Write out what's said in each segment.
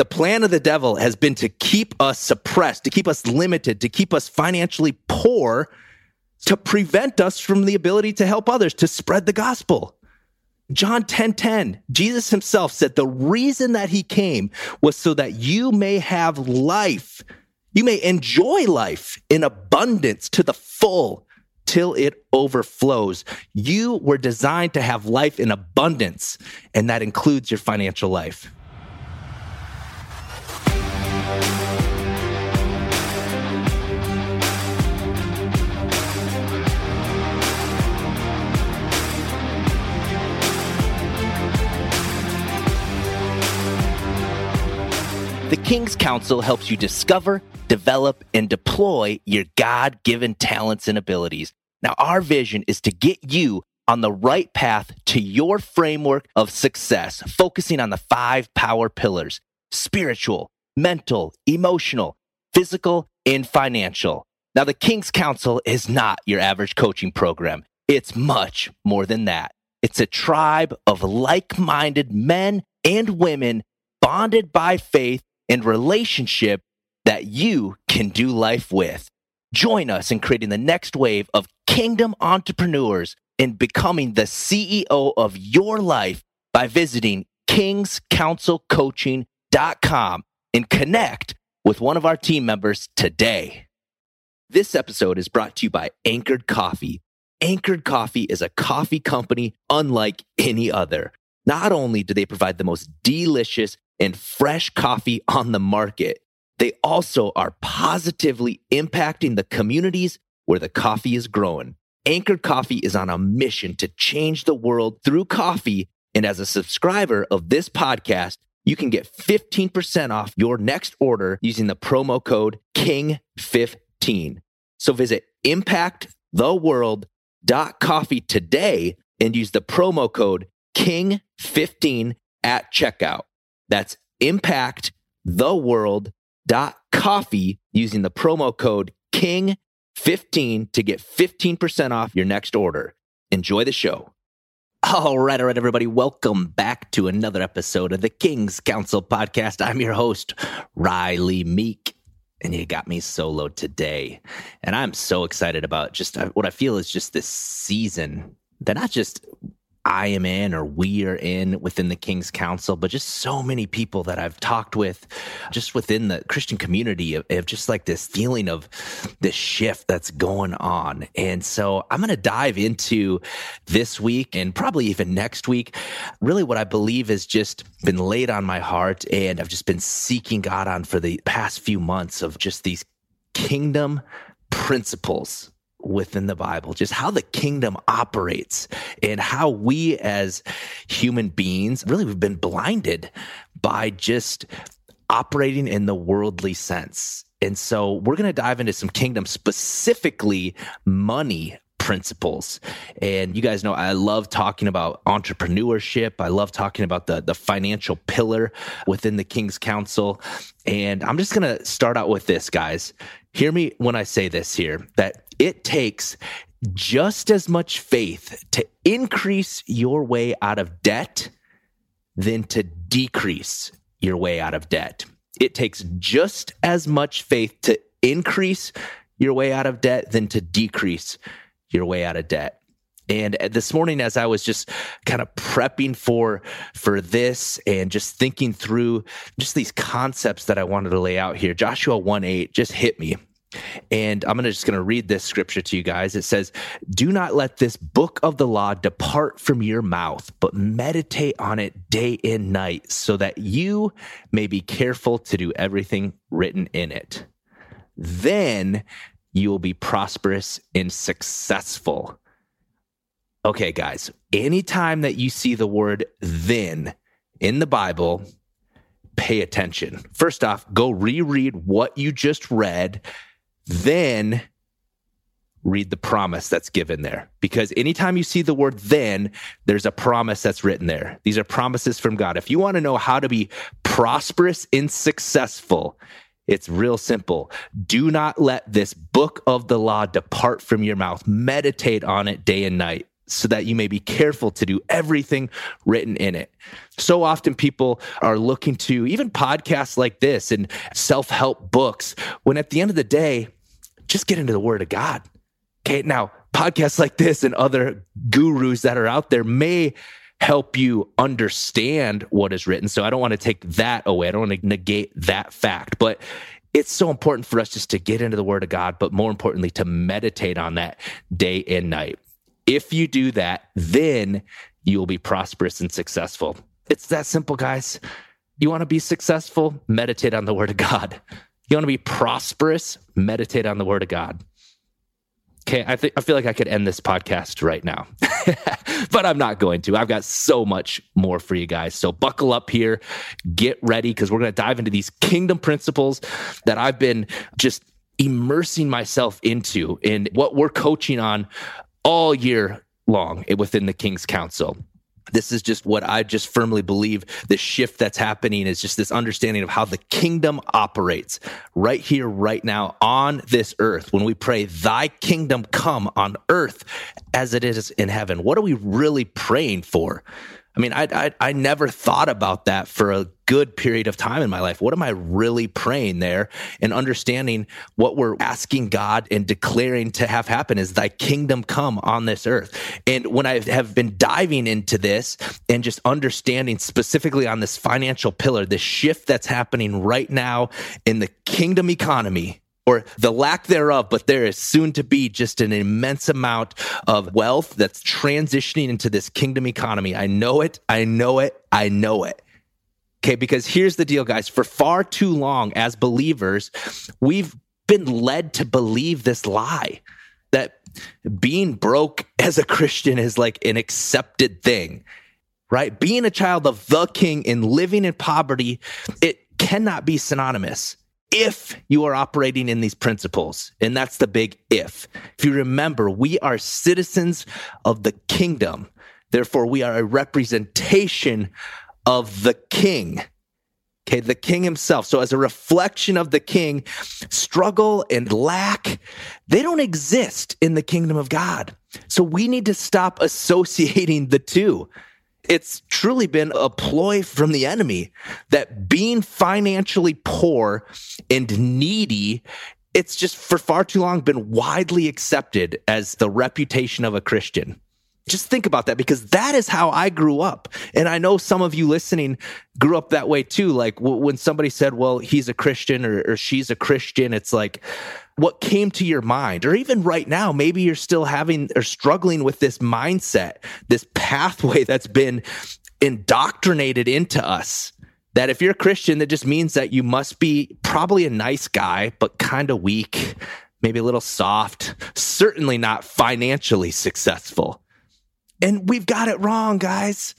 The plan of the devil has been to keep us suppressed, to keep us limited, to keep us financially poor, to prevent us from the ability to help others, to spread the gospel. John 10 10, Jesus himself said the reason that he came was so that you may have life. You may enjoy life in abundance to the full till it overflows. You were designed to have life in abundance, and that includes your financial life. King's Council helps you discover, develop, and deploy your God given talents and abilities. Now, our vision is to get you on the right path to your framework of success, focusing on the five power pillars spiritual, mental, emotional, physical, and financial. Now, the King's Council is not your average coaching program, it's much more than that. It's a tribe of like minded men and women bonded by faith and relationship that you can do life with. Join us in creating the next wave of kingdom entrepreneurs and becoming the CEO of your life by visiting kingscouncilcoaching.com and connect with one of our team members today. This episode is brought to you by Ankrrd Coffee. Ankrrd Coffee is a coffee company unlike any other. Not only do they provide the most delicious and fresh coffee on the market, they also are positively impacting the communities where the coffee is growing. Ankrrd Coffee is on a mission to change the world through coffee. And as a subscriber of this podcast, you can get 15% off your next order using the promo code KING15. So visit impacttheworld.coffee today and use the promo code KING15 at checkout. That's impacttheworld.coffee using the promo code KING15 to get 15% off your next order. Enjoy the show. All right, all right, everybody. Welcome back to another episode of the King's Council podcast. I'm your host, Rylee Meek, and you got me solo today. And I'm so excited about just uh, what I feel is just this season that not just I am in or we are in within the King's Council, but just so many people that I've talked with just within the Christian community of, of just like this feeling of this shift that's going on. And so I'm going to dive into this week and probably even next week, really what I believe has just been laid on my heart. And I've just been seeking God on for the past few months of just these kingdom principles within the Bible, just how the kingdom operates and how we as human beings really we've been blinded by just operating in the worldly sense. And so we're going to dive into some kingdom, specifically money principles. And you guys know I love talking about entrepreneurship. I love talking about the the financial pillar within the King's Council. And I'm just going to start out with this, guys. Hear me when I say this here that it takes just as much faith to increase your way out of debt than to decrease your way out of debt. It takes just as much faith to increase your way out of debt than to decrease your way out of debt. And uh, this morning, as I was just kind of prepping for for this and just thinking through just these concepts that I wanted to lay out here, Joshua 1 8 just hit me. And I'm gonna just going to read this scripture to you guys. It says, Do not let this book of the law depart from your mouth, but meditate on it day and night, so that you may be careful to do everything written in it. Then you will be prosperous and successful. Okay, guys, anytime that you see the word then in the Bible, pay attention. First off, go reread what you just read then read the promise that's given there. Because anytime you see the word then, there's a promise that's written there. These are promises from God. If you want to know how to be prosperous and successful, it's real simple. Do not let this book of the law depart from your mouth. Meditate on it day and night so that you may be careful to do everything written in it. So often people are looking to even podcasts like this and self help books, when at the end of the day, just get into the word of God. Okay. Now, podcasts like this and other gurus that are out there may help you understand what is written. So I don't want to take that away. I don't want to negate that fact, but it's so important for us just to get into the word of God, but more importantly, to meditate on that day and night. If you do that, then you will be prosperous and successful. It's that simple, guys. You want to be successful? Meditate on the word of God. You want to be prosperous? Meditate on the word of God. Okay, I think I feel like I could end this podcast right now. but I'm not going to. I've got so much more for you guys. So buckle up here, get ready because we're going to dive into these kingdom principles that I've been just immersing myself into in what we're coaching on all year long within the King's Council this is just what I just firmly believe the shift that's happening is just this understanding of how the kingdom operates right here, right now on this earth. When we pray, Thy kingdom come on earth as it is in heaven, what are we really praying for? I mean, I, I, I never thought about that for a good period of time in my life. What am I really praying there and understanding what we're asking God and declaring to have happen is thy kingdom come on this earth. And when I have been diving into this and just understanding specifically on this financial pillar, the shift that's happening right now in the kingdom economy, or the lack thereof, but there is soon to be just an immense amount of wealth that's transitioning into this kingdom economy. I know it. I know it. I know it. Okay, because here's the deal, guys. For far too long as believers, we've been led to believe this lie that being broke as a Christian is like an accepted thing, right? Being a child of the king and living in poverty, it cannot be synonymous if you are operating in these principles. And that's the big if. If you remember, we are citizens of the kingdom. Therefore, we are a representation of the king. Okay, the king himself. So, as a reflection of the king, struggle and lack, they don't exist in the kingdom of God. So, we need to stop associating the two. It's truly been a ploy from the enemy that being financially poor and needy it's just for far too long been widely accepted as the reputation of a Christian. Just think about that because that is how I grew up. And I know some of you listening grew up that way too. Like w- when somebody said, well, he's a Christian or, or she's a Christian, it's like, what came to your mind? Or even right now, maybe you're still having or struggling with this mindset, this pathway that's been indoctrinated into us. That if you're a Christian, that just means that you must be probably a nice guy, but kind of weak, maybe a little soft, certainly not financially successful. And we've got it wrong, guys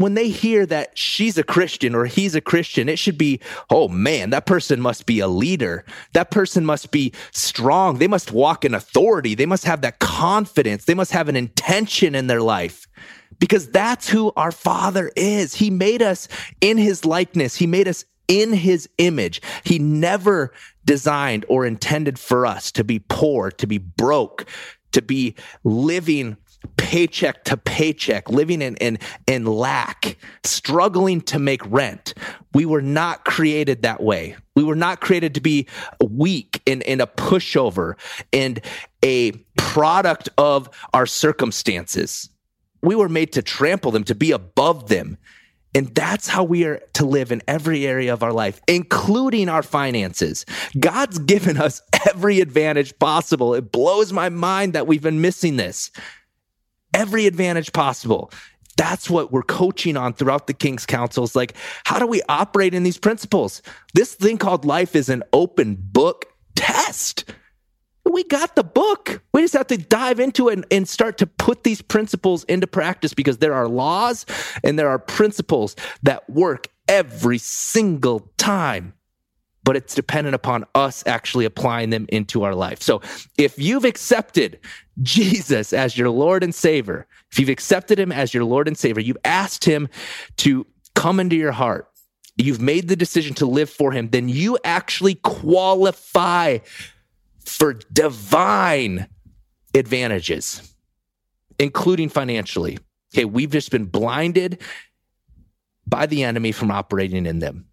when they hear that she's a Christian or he's a Christian, it should be, oh man, that person must be a leader. That person must be strong. They must walk in authority. They must have that confidence. They must have an intention in their life because that's who our Father is. He made us in his likeness, He made us in his image. He never designed or intended for us to be poor, to be broke, to be living paycheck to paycheck, living in, in, in lack, struggling to make rent. We were not created that way. We were not created to be weak and, and a pushover and a product of our circumstances. We were made to trample them, to be above them. And that's how we are to live in every area of our life, including our finances. God's given us every advantage possible. It blows my mind that we've been missing this every advantage possible. That's what we're coaching on throughout the King's Councils. Like, how do we operate in these principles? This thing called life is an open book test. We got the book. We just have to dive into it and, and start to put these principles into practice because there are laws and there are principles that work every single time but it's dependent upon us actually applying them into our life. So if you've accepted Jesus as your Lord and Savior, if you've accepted him as your Lord and Savior, you've asked him to come into your heart, you've made the decision to live for him, then you actually qualify for divine advantages. including financially. Okay, we've just been blinded by the enemy from operating in them.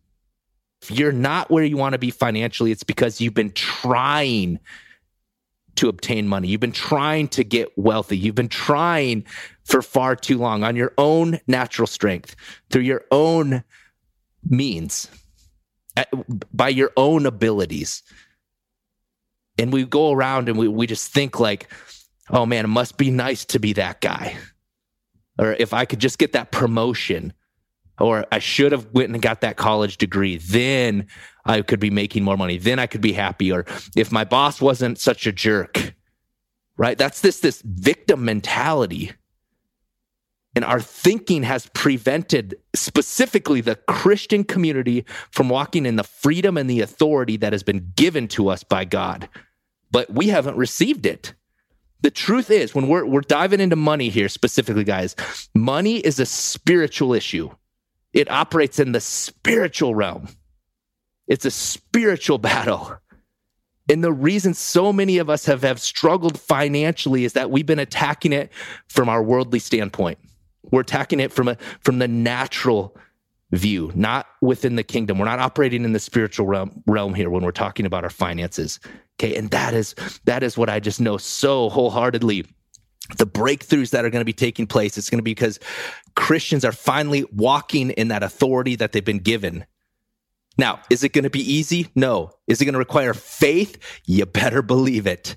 If you're not where you want to be financially, it's because you've been trying to obtain money. You've been trying to get wealthy. You've been trying for far too long on your own natural strength, through your own means, by your own abilities. And we go around and we, we just think like, oh man, it must be nice to be that guy. Or if I could just get that promotion, or I should have went and got that college degree, then I could be making more money. Then I could be happy. Or if my boss wasn't such a jerk, right? That's this, this victim mentality. And our thinking has prevented specifically the Christian community from walking in the freedom and the authority that has been given to us by God. But we haven't received it. The truth is, when we're, we're diving into money here specifically, guys, money is a spiritual issue. It operates in the spiritual realm. It's a spiritual battle. And the reason so many of us have, have struggled financially is that we've been attacking it from our worldly standpoint. We're attacking it from a from the natural view, not within the kingdom. We're not operating in the spiritual realm, realm here when we're talking about our finances. Okay. And that is that is what I just know so wholeheartedly. The breakthroughs that are going to be taking place, it's going to be because Christians are finally walking in that authority that they've been given now, is it going to be easy? No. Is it going to require faith? You better believe it.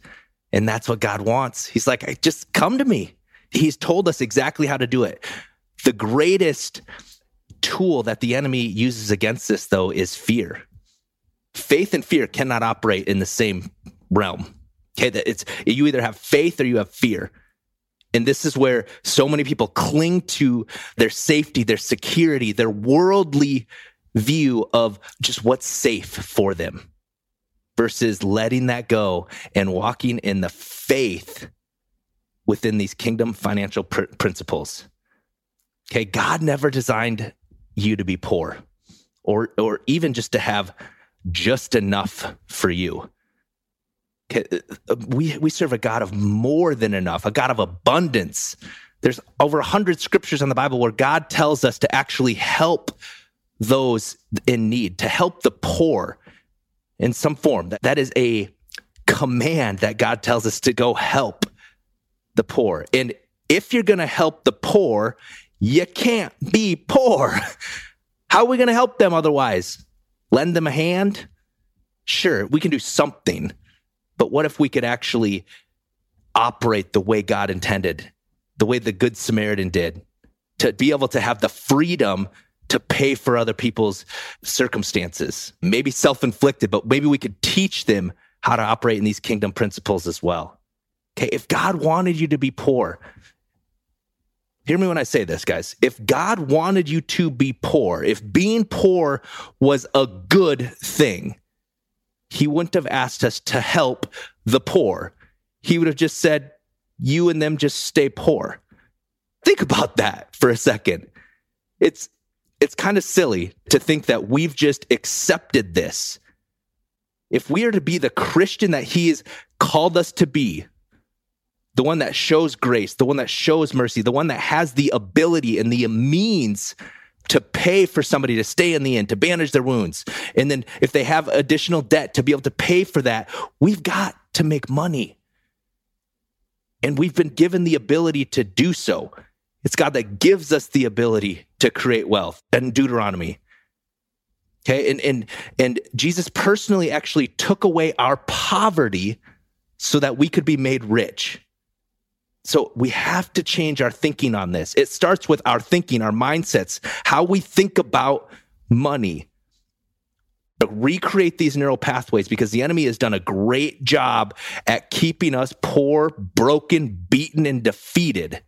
And that's what God wants. He's like, just come to me. He's told us exactly how to do it. The greatest tool that the enemy uses against us, though, is fear. Faith and fear cannot operate in the same realm. Okay, it's you either have faith or you have fear. And this is where so many people cling to their safety, their security, their worldly view of just what's safe for them versus letting that go and walking in the faith within these kingdom financial pr- principles. Okay, God never designed you to be poor or or even just to have just enough for you. Uh, we we serve a God of more than enough, a God of abundance. There's over a hundred scriptures in the Bible where God tells us to actually help those in need, to help the poor in some form. That, that is a command that God tells us to go help the poor. And if you're going to help the poor, you can't be poor. How are we going to help them otherwise? Lend them a hand? Sure, we can do something. But what if we could actually operate the way God intended, the way the Good Samaritan did, to be able to have the freedom to pay for other people's circumstances, maybe self inflicted, but maybe we could teach them how to operate in these kingdom principles as well. Okay. If God wanted you to be poor, hear me when I say this, guys. If God wanted you to be poor, if being poor was a good thing, he wouldn't have asked us to help the poor. He would have just said, you and them just stay poor. Think about that for a second. It's it's kind of silly to think that we've just accepted this. If we are to be the Christian that he has called us to be, the one that shows grace, the one that shows mercy, the one that has the ability and the means to pay for somebody to stay in the inn, to bandage their wounds. And then if they have additional debt, to be able to pay for that, we've got to make money. And we've been given the ability to do so. It's God that gives us the ability to create wealth and Deuteronomy. Okay. And, and, and Jesus personally actually took away our poverty so that we could be made rich. So we have to change our thinking on this. It starts with our thinking, our mindsets, how we think about money. But recreate these neural pathways because the enemy has done a great job at keeping us poor, broken, beaten, and defeated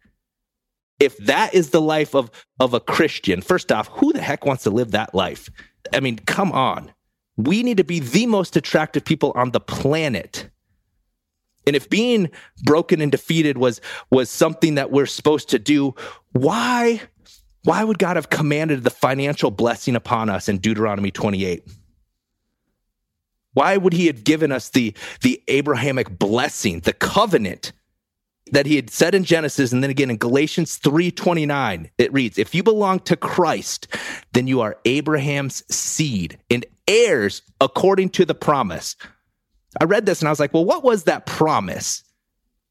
if that is the life of of a Christian, first off, who the heck wants to live that life? I mean, come on. We need to be the most attractive people on the planet. And if being broken and defeated was was something that we're supposed to do, why why would God have commanded the financial blessing upon us in Deuteronomy 28? Why would he have given us the the Abrahamic blessing, the covenant that he had said in Genesis and then again in Galatians 3:29 it reads if you belong to Christ then you are Abraham's seed and heirs according to the promise. I read this and I was like, well what was that promise?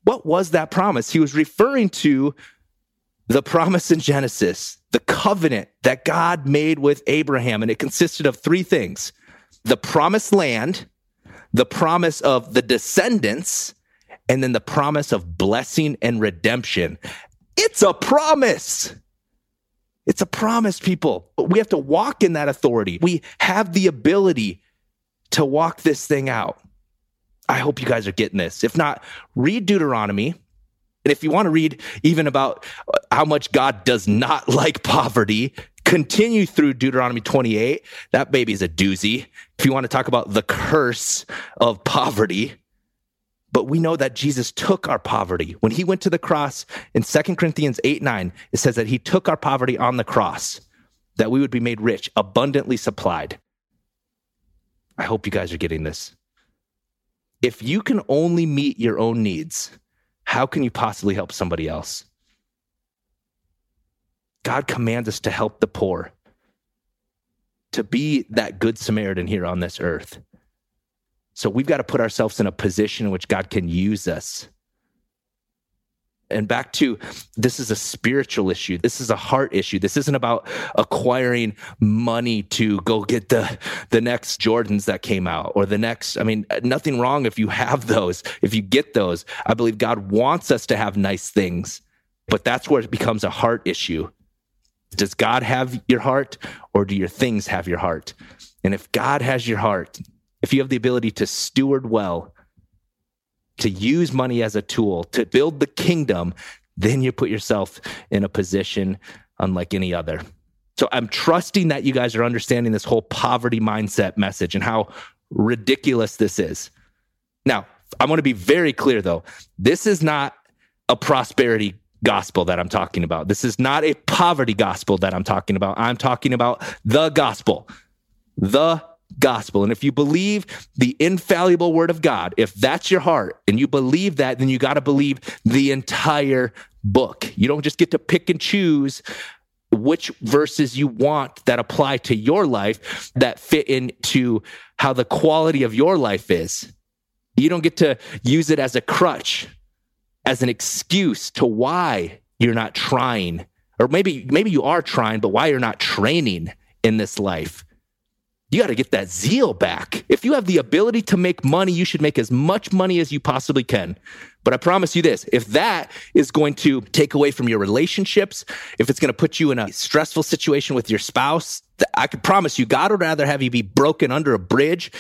What was that promise? He was referring to the promise in Genesis, the covenant that God made with Abraham and it consisted of three things. The promised land, the promise of the descendants, and then the promise of blessing and redemption. It's a promise. It's a promise, people. We have to walk in that authority. We have the ability to walk this thing out. I hope you guys are getting this. If not, read Deuteronomy. And if you want to read even about uh, how much God does not like poverty, continue through Deuteronomy 28. That baby's a doozy. If you want to talk about the curse of poverty, but we know that Jesus took our poverty. When he went to the cross in 2 Corinthians 8 9, it says that he took our poverty on the cross, that we would be made rich, abundantly supplied. I hope you guys are getting this. If you can only meet your own needs, how can you possibly help somebody else? God commands us to help the poor, to be that good Samaritan here on this earth. So we've got to put ourselves in a position in which God can use us. And back to this is a spiritual issue. This is a heart issue. This isn't about acquiring money to go get the the next Jordans that came out or the next I mean nothing wrong if you have those. If you get those. I believe God wants us to have nice things. But that's where it becomes a heart issue. Does God have your heart or do your things have your heart? And if God has your heart, if you have the ability to steward well, to use money as a tool to build the kingdom, then you put yourself in a position unlike any other. So I'm trusting that you guys are understanding this whole poverty mindset message and how ridiculous this is. Now, I want to be very clear though. This is not a prosperity gospel that I'm talking about. This is not a poverty gospel that I'm talking about. I'm talking about the gospel, the gospel. And if you believe the infallible word of God, if that's your heart and you believe that, then you got to believe the entire book. You don't just get to pick and choose which verses you want that apply to your life that fit into how the quality of your life is. You don't get to use it as a crutch, as an excuse to why you're not trying. Or maybe maybe you are trying, but why you're not training in this life you got to get that zeal back. If you have the ability to make money, you should make as much money as you possibly can. But I promise you this if that is going to take away from your relationships, if it's going to put you in a stressful situation with your spouse, I can promise you, God would rather have you be broken under a bridge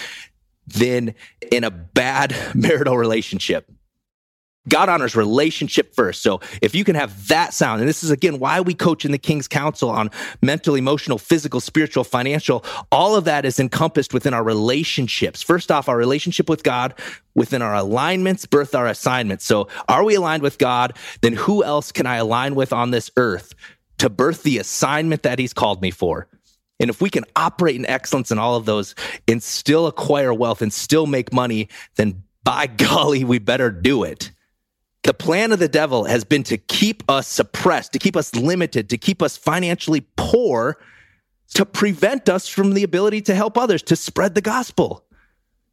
than in a bad marital relationship. God honors relationship first. So if you can have that sound, and this is again why we coach in the King's Council on mental, emotional, physical, spiritual, financial, all of that is encompassed within our relationships. First off, our relationship with God, within our alignments, birth our assignments. So are we aligned with God? Then who else can I align with on this earth to birth the assignment that He's called me for? And if we can operate in excellence in all of those and still acquire wealth and still make money, then by golly, we better do it. The plan of the devil has been to keep us suppressed, to keep us limited, to keep us financially poor, to prevent us from the ability to help others, to spread the gospel.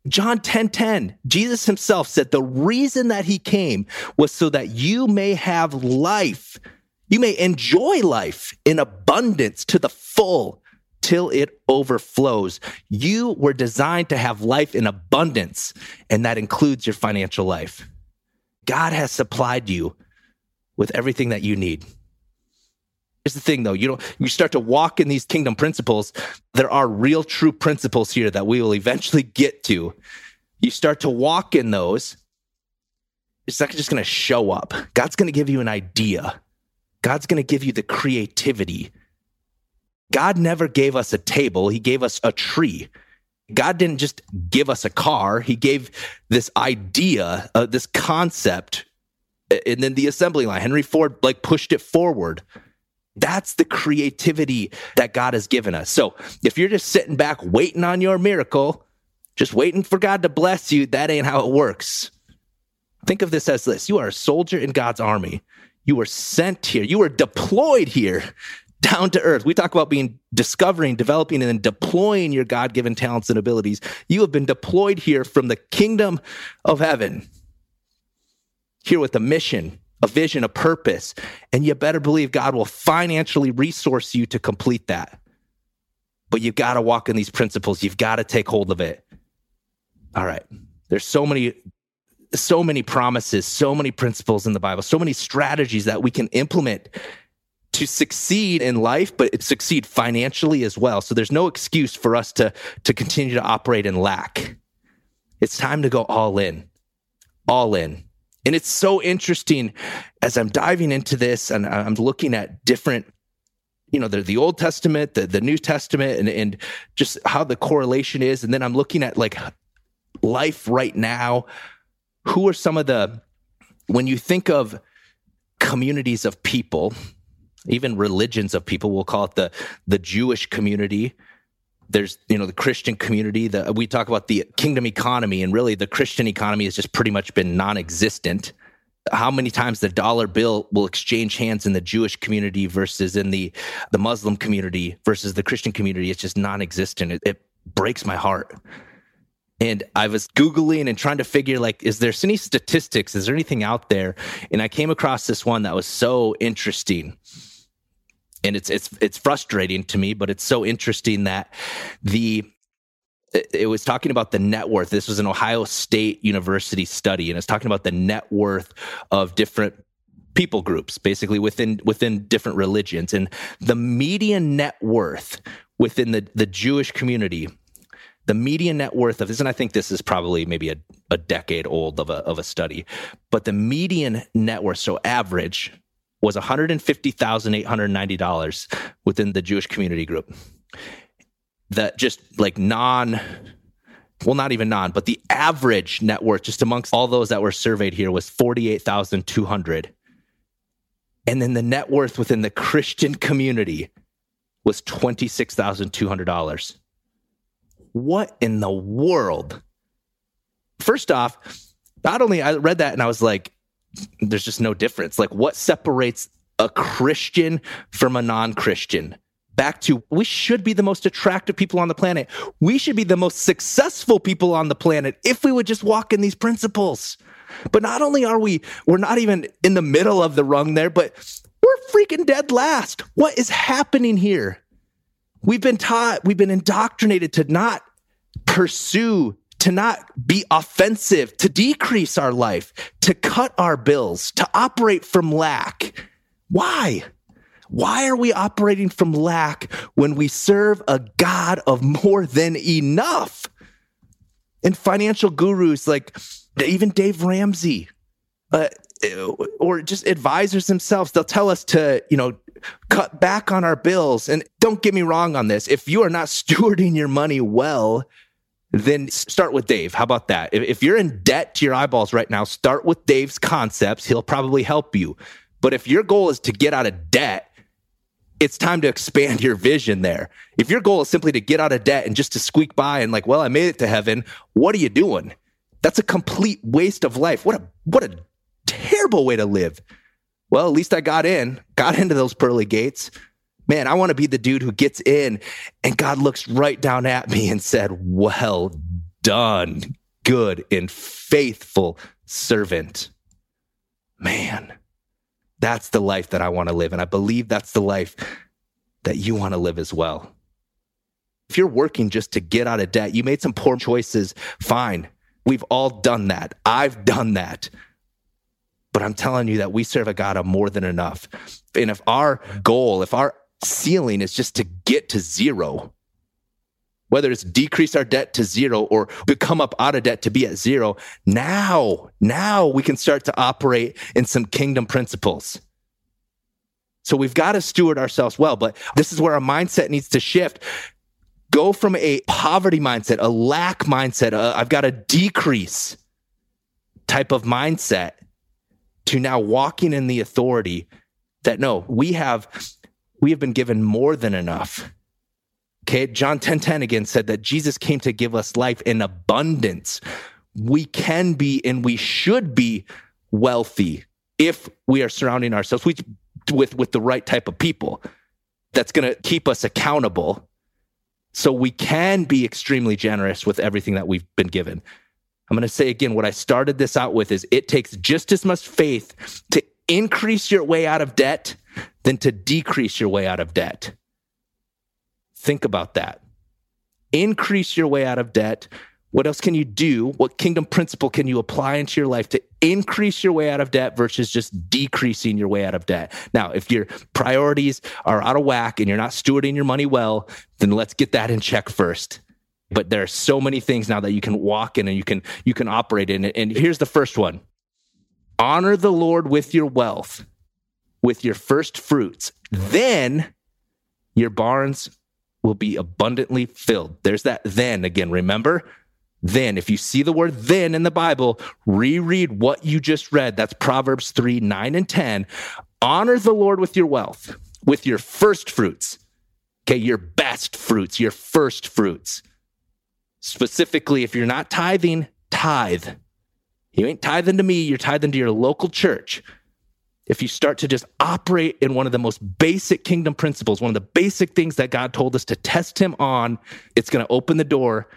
John 10 10, Jesus himself said the reason that he came was so that you may have life. You may enjoy life in abundance to the full till it overflows. You were designed to have life in abundance, and that includes your financial life. God has supplied you with everything that you need. Here's the thing though, you know, you start to walk in these kingdom principles, there are real true principles here that we will eventually get to. You start to walk in those, it's not just going to show up. God's going to give you an idea. God's going to give you the creativity. God never gave us a table, He gave us a tree. God didn't just give us a car, He gave this idea, uh, this concept, and then the assembly line. Henry Ford like pushed it forward. That's the creativity that God has given us. So if you're just sitting back waiting on your miracle, just waiting for God to bless you, that ain't how it works. Think of this as this you are a soldier in God's army. You were sent here, you were deployed here down to earth. We talk about being discovering, developing, and then deploying your God given talents and abilities. You have been deployed here from the kingdom of heaven, here with a mission, a vision, a purpose. And you better believe God will financially resource you to complete that. But you've got to walk in these principles, you've got to take hold of it. All right. There's so many so many promises, so many principles in the Bible, so many strategies that we can implement to succeed in life, but succeed financially as well. So there's no excuse for us to, to continue to operate in lack. It's time to go all in, all in. And it's so interesting as I'm diving into this and I'm looking at different, you know, the, the Old Testament, the, the New Testament, and, and just how the correlation is. And then I'm looking at like life right now. Who are some of the, when you think of communities of people, even religions of people. We'll call it the the Jewish community. There's you know the Christian community. The, we talk about the kingdom economy, and really the Christian economy has just pretty much been non-existent. How many times the dollar bill will exchange hands in the Jewish community versus in the the Muslim community versus the Christian community? It's just non-existent. It, it breaks my heart. And I was Googling and trying to figure like, is there any statistics? Is there anything out there? And I came across this one that was so interesting and it's it's it's frustrating to me, but it's so interesting that the it was talking about the net worth. This was an Ohio State University study, and it's talking about the net worth of different people groups, basically within within different religions, and the median net worth within the the Jewish community. The median net worth of this, and I think this is probably maybe a, a decade old of a of a study, but the median net worth, so average was $150,890 within the Jewish community group. That just like non, well, not even non, but the average net worth just amongst all those that were surveyed here was 48,200. And then the net worth within the Christian community was $26,200. What in the world? First off, not only I read that and I was like, there's just no difference. Like, what separates a Christian from a non Christian? Back to we should be the most attractive people on the planet. We should be the most successful people on the planet if we would just walk in these principles. But not only are we, we're not even in the middle of the rung there, but we're freaking dead last. What is happening here? We've been taught, we've been indoctrinated to not pursue to not be offensive, to decrease our life, to cut our bills, to operate from lack. Why? Why are we operating from lack when we serve a God of more than enough? And financial gurus like even Dave Ramsey, uh, or just advisors themselves, they'll tell us to, you know, cut back on our bills. And don't get me wrong on this. If you are not stewarding your money well, then start with Dave. How about that? If, you're in debt to your eyeballs right now, start with Dave's concepts. He'll probably help you. But if your goal is to get out of debt, it's time to expand your vision there. If your goal is simply to get out of debt and just to squeak by and like, well, I made it to heaven, what are you doing? That's a complete waste of life. What a what a terrible way to live. Well, at least I got in, got into those pearly gates man, I want to be the dude who gets in and God looks right down at me and said, well done, good and faithful servant. Man, that's the life that I want to live. And I believe that's the life that you want to live as well. If you're working just to get out of debt, you made some poor choices, fine. We've all done that. I've done that. But I'm telling you that we serve a God of more than enough. And if our goal, if our ceiling is just to get to zero. Whether it's decrease our debt to zero or become up out of debt to be at zero, now, now we can start to operate in some kingdom principles. So we've got to steward ourselves well, but this is where our mindset needs to shift. Go from a poverty mindset, a lack mindset, i I've got to decrease type of mindset to now walking in the authority that no, we have we have been given more than enough. Okay, John 10 10 again said that Jesus came to give us life in abundance. we can be and we should be wealthy if we are surrounding ourselves with with, with the right type of people that's going to keep us accountable so we can be extremely generous with everything that we've been given. I'm going to say again what I started this out with is it takes just as much faith to increase your way out of debt than to decrease your way out of debt. Think about that. Increase your way out of debt what else can you do? What kingdom principle can you apply into your life to increase your way out of debt versus just decreasing your way out of debt? Now, if your priorities are out of whack and you're not stewarding your money well, then let's get that in check first. But there are so many things now that you can walk in and you can you can operate in. And here's the first one. Honor the Lord with your wealth, with your first fruits. Then your barns will be abundantly filled. There's that then again, remember? then. If you see the word then in the Bible, reread what you just read. That's Proverbs 3 9 and 10. Honor the Lord with your wealth, with your first fruits. Okay, your best fruits, your first fruits. Specifically, if you're not tithing, tithe. You ain't tithing to me, you're tithing to your local church. If you start to just operate in one of the most basic kingdom principles, one of the basic things that God told us to test Him on, it's going to open the door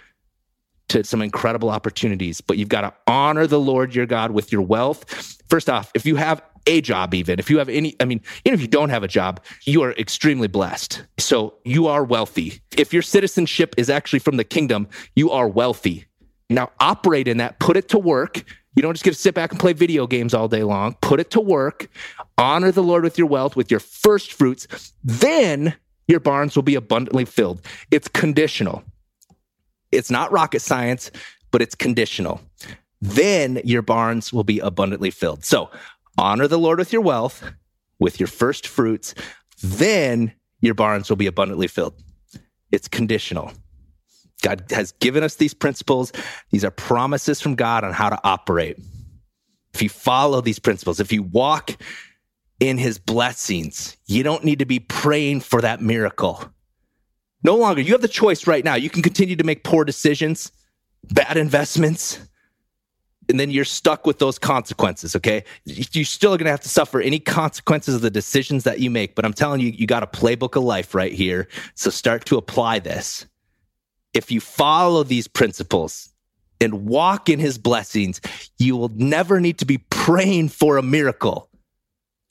to some incredible opportunities, but you've got to honor the Lord your God with your wealth. First off, if you have a job, even if you have any, I mean, even if you don't have a job, you are extremely blessed. So you are wealthy. If your citizenship is actually from the kingdom, you are wealthy. Now operate in that, put it to work. You don't just get to sit back and play video games all day long. Put it to work. Honor the Lord with your wealth, with your first fruits. Then your barns will be abundantly filled. It's conditional. It's not rocket science, but it's conditional. Then your barns will be abundantly filled. So honor the Lord with your wealth, with your first fruits. Then your barns will be abundantly filled. It's conditional. God has given us these principles. These are promises from God on how to operate. If you follow these principles, if you walk in his blessings, you don't need to be praying for that miracle. No longer. You have the choice right now. You can continue to make poor decisions, bad investments, and then you're stuck with those consequences. Okay. You're still going to have to suffer any consequences of the decisions that you make. But I'm telling you, you got a playbook of life right here. So start to apply this. If you follow these principles and walk in his blessings, you will never need to be praying for a miracle.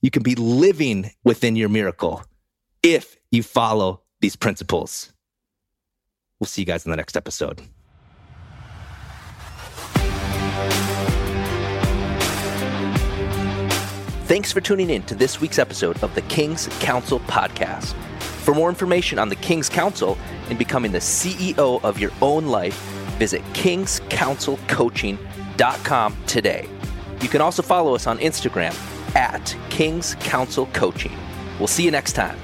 You can be living within your miracle if you follow these principles. We'll see you guys in the next episode. Thanks for tuning in to this week's episode of the King's Council podcast. For more information on the King's Council and becoming the CEO of your own life, visit kingscouncilcoaching.com today. You can also follow us on Instagram at King's Council Coaching. We'll see you next time.